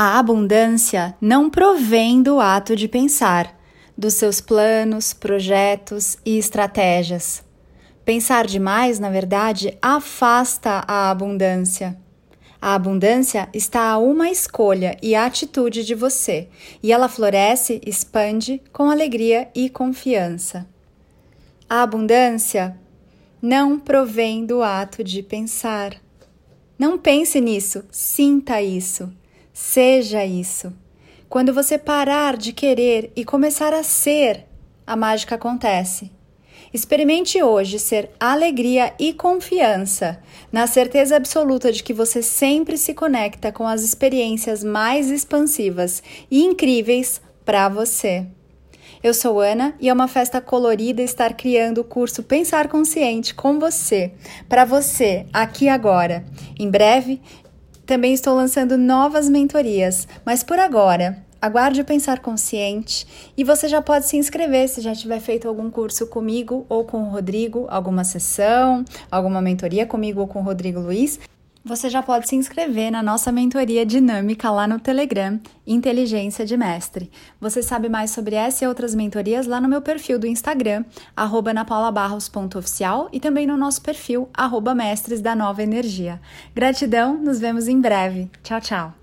A abundância não provém do ato de pensar, dos seus planos, projetos e estratégias. Pensar demais, na verdade, afasta a abundância. A abundância está a uma escolha e atitude de você, e ela floresce, expande com alegria e confiança. A abundância não provém do ato de pensar. Não pense nisso, sinta isso. Seja isso. Quando você parar de querer e começar a ser, a mágica acontece. Experimente hoje ser alegria e confiança, na certeza absoluta de que você sempre se conecta com as experiências mais expansivas e incríveis para você. Eu sou Ana e é uma festa colorida estar criando o curso Pensar Consciente com você, para você, aqui agora. Em breve, também estou lançando novas mentorias, mas por agora, aguarde o Pensar Consciente e você já pode se inscrever se já tiver feito algum curso comigo ou com o Rodrigo, alguma sessão, alguma mentoria comigo ou com o Rodrigo Luiz você já pode se inscrever na nossa mentoria dinâmica lá no Telegram, Inteligência de Mestre. Você sabe mais sobre essa e outras mentorias lá no meu perfil do Instagram, napaulabarros.oficial e também no nosso perfil, arroba mestres da nova energia. Gratidão, nos vemos em breve. Tchau, tchau!